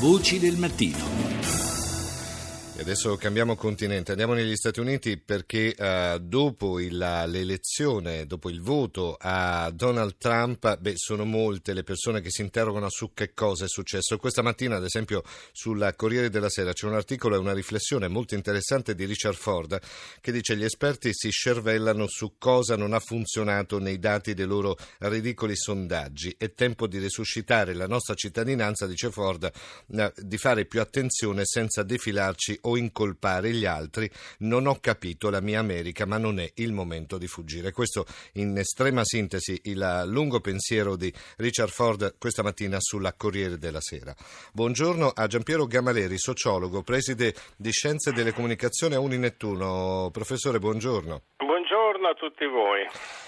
Voci del mattino. Adesso cambiamo continente, andiamo negli Stati Uniti perché uh, dopo il, l'elezione, dopo il voto a Donald Trump, beh, sono molte le persone che si interrogano su che cosa è successo. Questa mattina, ad esempio, sul Corriere della Sera c'è un articolo e una riflessione molto interessante di Richard Ford che dice gli esperti si scervellano su cosa non ha funzionato nei dati dei loro ridicoli sondaggi. È tempo di resuscitare la nostra cittadinanza, dice Ford, uh, di fare più attenzione senza defilarci o incolpare gli altri. Non ho capito la mia America, ma non è il momento di fuggire. Questo in estrema sintesi il lungo pensiero di Richard Ford questa mattina sulla Corriere della Sera. Buongiorno a Giampiero Gamaleri, sociologo, preside di Scienze delle Comunicazioni a Uninettuno. Professore, buongiorno. Buongiorno a tutti voi.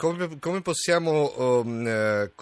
Come, come, possiamo um, eh,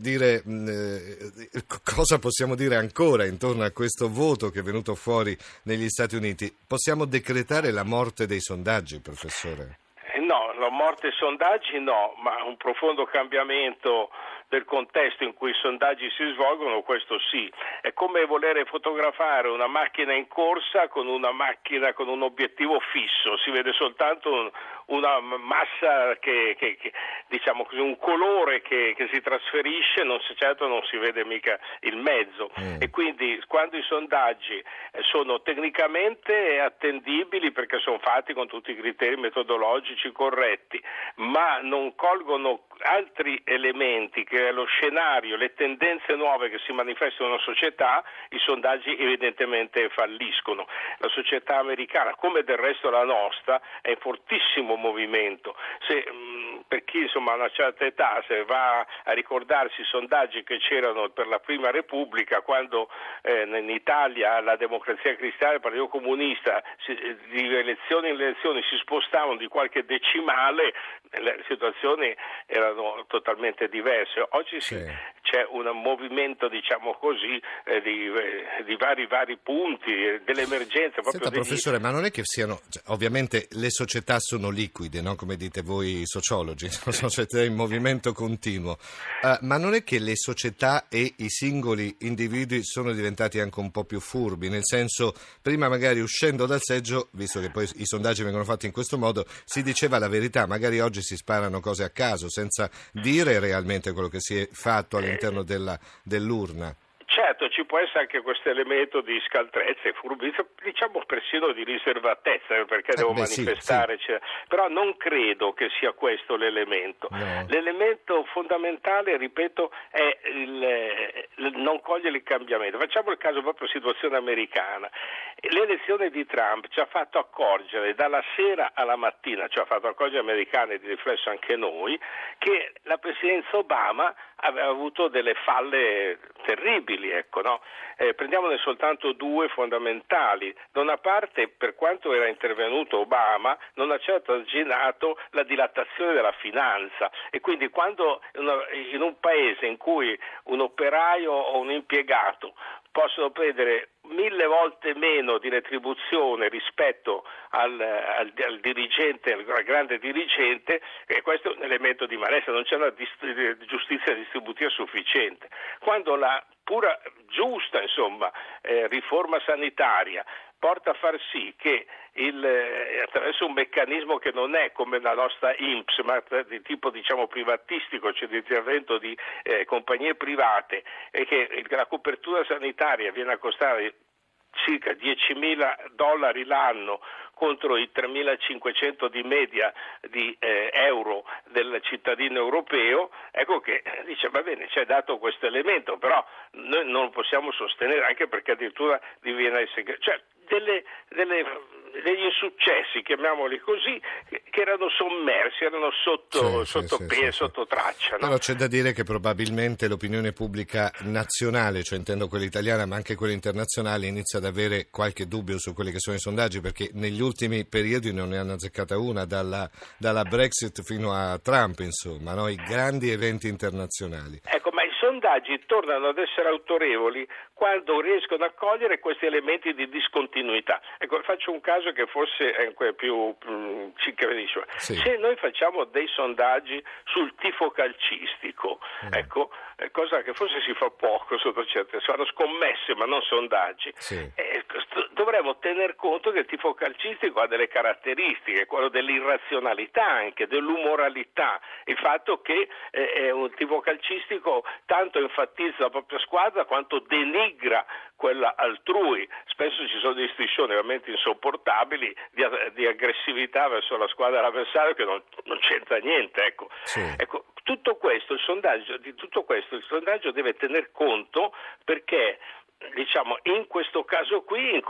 dire, eh, cosa possiamo dire ancora intorno a questo voto che è venuto fuori negli Stati Uniti? Possiamo decretare la morte dei sondaggi, professore? Eh, no, la morte dei sondaggi no, ma un profondo cambiamento del contesto in cui i sondaggi si svolgono, questo sì. È come volere fotografare una macchina in corsa con una macchina con un obiettivo fisso, si vede soltanto un, una massa che, che, che, diciamo così, un colore che, che, si trasferisce, non si, certo non si vede mica il mezzo mm. e quindi quando i sondaggi eh, sono tecnicamente attendibili perché sono fatti con tutti i criteri metodologici corretti, ma non colgono altri elementi che è lo scenario, le tendenze nuove che si manifestano nella società, i sondaggi evidentemente falliscono. La società americana, come del resto la nostra, è in fortissimo movimento. Se, mm, per chi insomma, ha una certa età, se va a ricordarsi i sondaggi che c'erano per la Prima Repubblica, quando eh, in Italia la democrazia cristiana e il Partito Comunista si, di elezioni in elezioni si spostavano di qualche decimale, le situazioni erano totalmente diverse. Oggi sì. C'è un movimento, diciamo così, eh, di, eh, di, vari, vari punti, eh, delle emergenze. Senta, degli... professore, ma non è che siano, cioè, ovviamente le società sono liquide, no? come dite voi sociologi, sono società in movimento continuo, uh, ma non è che le società e i singoli individui sono diventati anche un po' più furbi, nel senso, prima magari uscendo dal seggio, visto che poi i sondaggi vengono fatti in questo modo, si diceva la verità, magari oggi si sparano cose a caso senza dire realmente quello che si è fatto all'interno della, dell'urna. Certo, ci può essere anche questo elemento di scaltrezza e furbizia, diciamo persino di riservatezza, eh, perché eh, devo beh, manifestare, sì, sì. Cioè, però non credo che sia questo l'elemento. No. L'elemento fondamentale, ripeto, è il, il non cogliere il cambiamento. Facciamo il caso proprio situazione americana. L'elezione di Trump ci ha fatto accorgere dalla sera alla mattina, ci ha fatto accorgere gli americani, di riflesso anche noi, che la presidenza Obama aveva avuto delle falle terribili. Ecco, no? eh, prendiamone soltanto due fondamentali. Da una parte, per quanto era intervenuto Obama, non ha certo arginato la dilatazione della finanza e quindi quando in un paese in cui un operaio o un impiegato possono prendere mille volte meno di retribuzione rispetto al, al, al dirigente, al, al, grande dirigente, e questo è un elemento di malessere, non c'è una dist- giustizia distributiva sufficiente. Quando la pura giusta insomma, eh, riforma sanitaria porta a far sì che il, eh, attraverso un meccanismo che non è come la nostra INPS, ma di tipo diciamo privatistico, cioè di intervento di eh, compagnie private, e che la copertura sanitaria viene a costare circa 10.000 dollari l'anno contro i 3.500 di media di eh, euro del cittadino europeo, ecco che eh, dice va bene, ci è dato questo elemento, però noi non possiamo sostenere anche perché addirittura diviene. Cioè, delle, delle degli insuccessi, chiamiamoli così, che erano sommersi, erano sotto, sì, sotto, sì, pe- sì, sotto traccia. No? Però c'è da dire che probabilmente l'opinione pubblica nazionale, cioè intendo quella italiana ma anche quella internazionale, inizia ad avere qualche dubbio su quelli che sono i sondaggi perché negli ultimi periodi non ne hanno azzeccata una, dalla, dalla Brexit fino a Trump, insomma, no? i grandi eventi internazionali. Ecco, sondaggi tornano ad essere autorevoli quando riescono a cogliere questi elementi di discontinuità. Ecco, faccio un caso che forse è più mm, ci capisce. Sì. Se noi facciamo dei sondaggi sul tifo calcistico, mm. ecco, cosa che forse si fa poco sotto certe, sono scommesse ma non sondaggi, sì. eh, dovremmo tener conto che il tifo calcistico ha delle caratteristiche, quello dell'irrazionalità anche, dell'umoralità, il fatto che eh, un tifo calcistico tanto enfatizza la propria squadra quanto denigra quella altrui. Spesso ci sono delle striscioni veramente insopportabili di, di, aggressività verso la squadra avversaria che non, non c'entra niente. Ecco. Sì. ecco tutto questo, il sondaggio, di tutto questo il sondaggio deve tener conto perché diciamo, in questo caso qui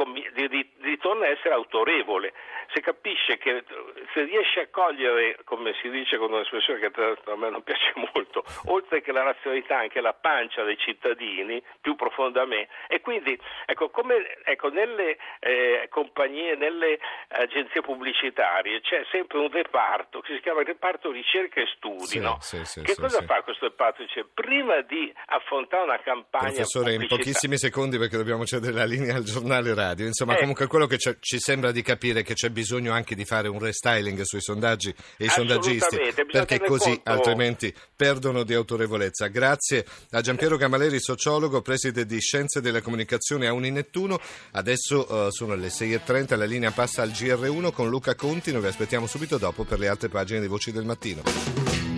ritorna a essere autorevole. Se capisce che se riesce a cogliere, come si dice con un'espressione che a me non piace molto, oltre che la razionalità anche la pancia dei cittadini più profondamente e quindi ecco, come, ecco, nelle eh, compagnie, nelle agenzie pubblicitarie c'è sempre un reparto che si chiama reparto ricerca e studi. Sì, no? sì, sì, che cosa fa questo reparto? Dice, prima di affrontare una campagna Professore, in pochissimi secondi secondi perché dobbiamo cedere la linea al giornale radio. Insomma, eh. comunque quello che ci sembra di capire è che c'è bisogno anche di fare un restyling sui sondaggi e i sondaggisti, perché così conto... altrimenti perdono di autorevolezza. Grazie a Giampiero Gamaleri, sociologo, preside di Scienze della Comunicazione a Uninettuno. Adesso uh, sono le 6.30, la linea passa al GR1 con Luca Conti, noi vi aspettiamo subito dopo per le altre pagine di Voci del Mattino.